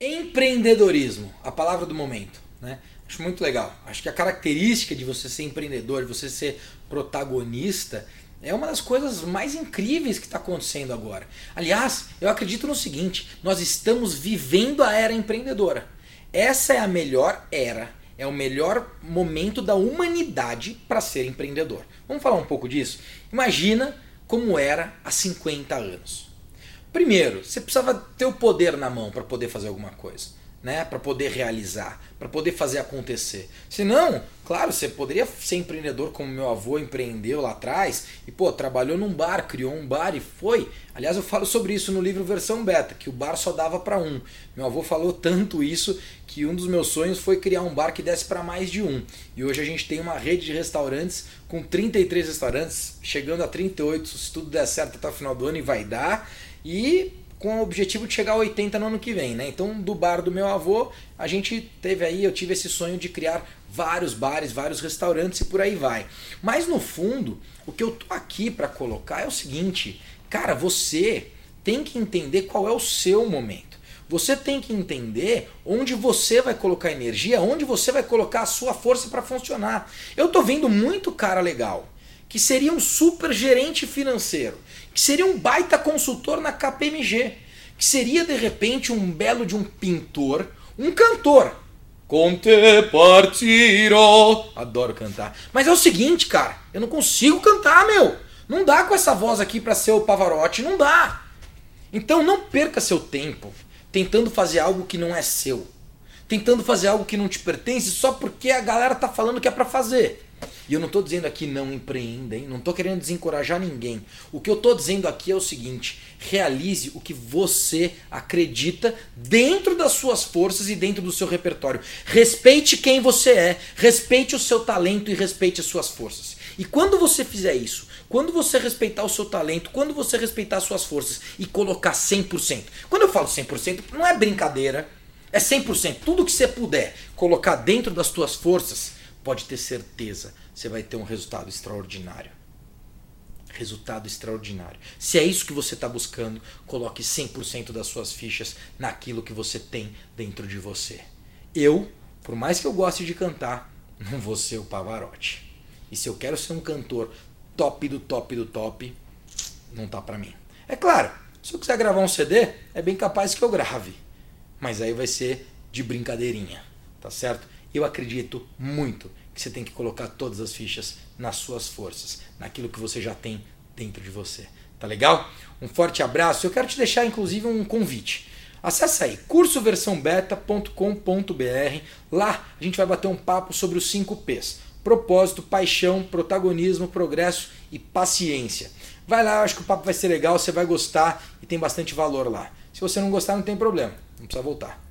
Empreendedorismo, a palavra do momento. Né? Acho muito legal. Acho que a característica de você ser empreendedor, de você ser protagonista, é uma das coisas mais incríveis que está acontecendo agora. Aliás, eu acredito no seguinte: nós estamos vivendo a era empreendedora. Essa é a melhor era, é o melhor momento da humanidade para ser empreendedor. Vamos falar um pouco disso? Imagina como era há 50 anos. Primeiro, você precisava ter o poder na mão para poder fazer alguma coisa né, para poder realizar, para poder fazer acontecer. Senão, claro, você poderia ser empreendedor como meu avô empreendeu lá atrás e pô, trabalhou num bar, criou um bar e foi. Aliás, eu falo sobre isso no livro versão beta, que o bar só dava para um. Meu avô falou tanto isso que um dos meus sonhos foi criar um bar que desse para mais de um. E hoje a gente tem uma rede de restaurantes com 33 restaurantes, chegando a 38, se tudo der certo até o final do ano e vai dar. E com o objetivo de chegar a 80 no ano que vem, né? Então, do bar do meu avô, a gente teve aí, eu tive esse sonho de criar vários bares, vários restaurantes e por aí vai. Mas no fundo, o que eu tô aqui para colocar é o seguinte, cara, você tem que entender qual é o seu momento. Você tem que entender onde você vai colocar energia, onde você vai colocar a sua força para funcionar. Eu tô vendo muito cara legal que seria um super gerente financeiro, que seria um baita consultor na KPMG, que seria de repente um belo de um pintor, um cantor. Conte partiro. Adoro cantar. Mas é o seguinte, cara, eu não consigo cantar, meu. Não dá com essa voz aqui para ser o Pavarotti, não dá. Então não perca seu tempo tentando fazer algo que não é seu. Tentando fazer algo que não te pertence só porque a galera tá falando que é para fazer. E eu não estou dizendo aqui não empreendem, não estou querendo desencorajar ninguém. O que eu estou dizendo aqui é o seguinte: realize o que você acredita dentro das suas forças e dentro do seu repertório. Respeite quem você é, respeite o seu talento e respeite as suas forças. E quando você fizer isso, quando você respeitar o seu talento, quando você respeitar as suas forças e colocar 100%. Quando eu falo 100%, não é brincadeira, é 100%. Tudo que você puder colocar dentro das suas forças, pode ter certeza, você vai ter um resultado extraordinário. Resultado extraordinário. Se é isso que você está buscando, coloque 100% das suas fichas naquilo que você tem dentro de você. Eu, por mais que eu goste de cantar, não vou ser o Pavarotti. E se eu quero ser um cantor top do top do top, não tá para mim. É claro, se eu quiser gravar um CD, é bem capaz que eu grave. Mas aí vai ser de brincadeirinha, tá certo? Eu acredito muito que você tem que colocar todas as fichas nas suas forças, naquilo que você já tem dentro de você. Tá legal? Um forte abraço. Eu quero te deixar inclusive um convite. Acesse aí cursoversãobeta.com.br. Lá a gente vai bater um papo sobre os 5 P's: propósito, paixão, protagonismo, progresso e paciência. Vai lá, eu acho que o papo vai ser legal, você vai gostar e tem bastante valor lá. Se você não gostar, não tem problema, não precisa voltar.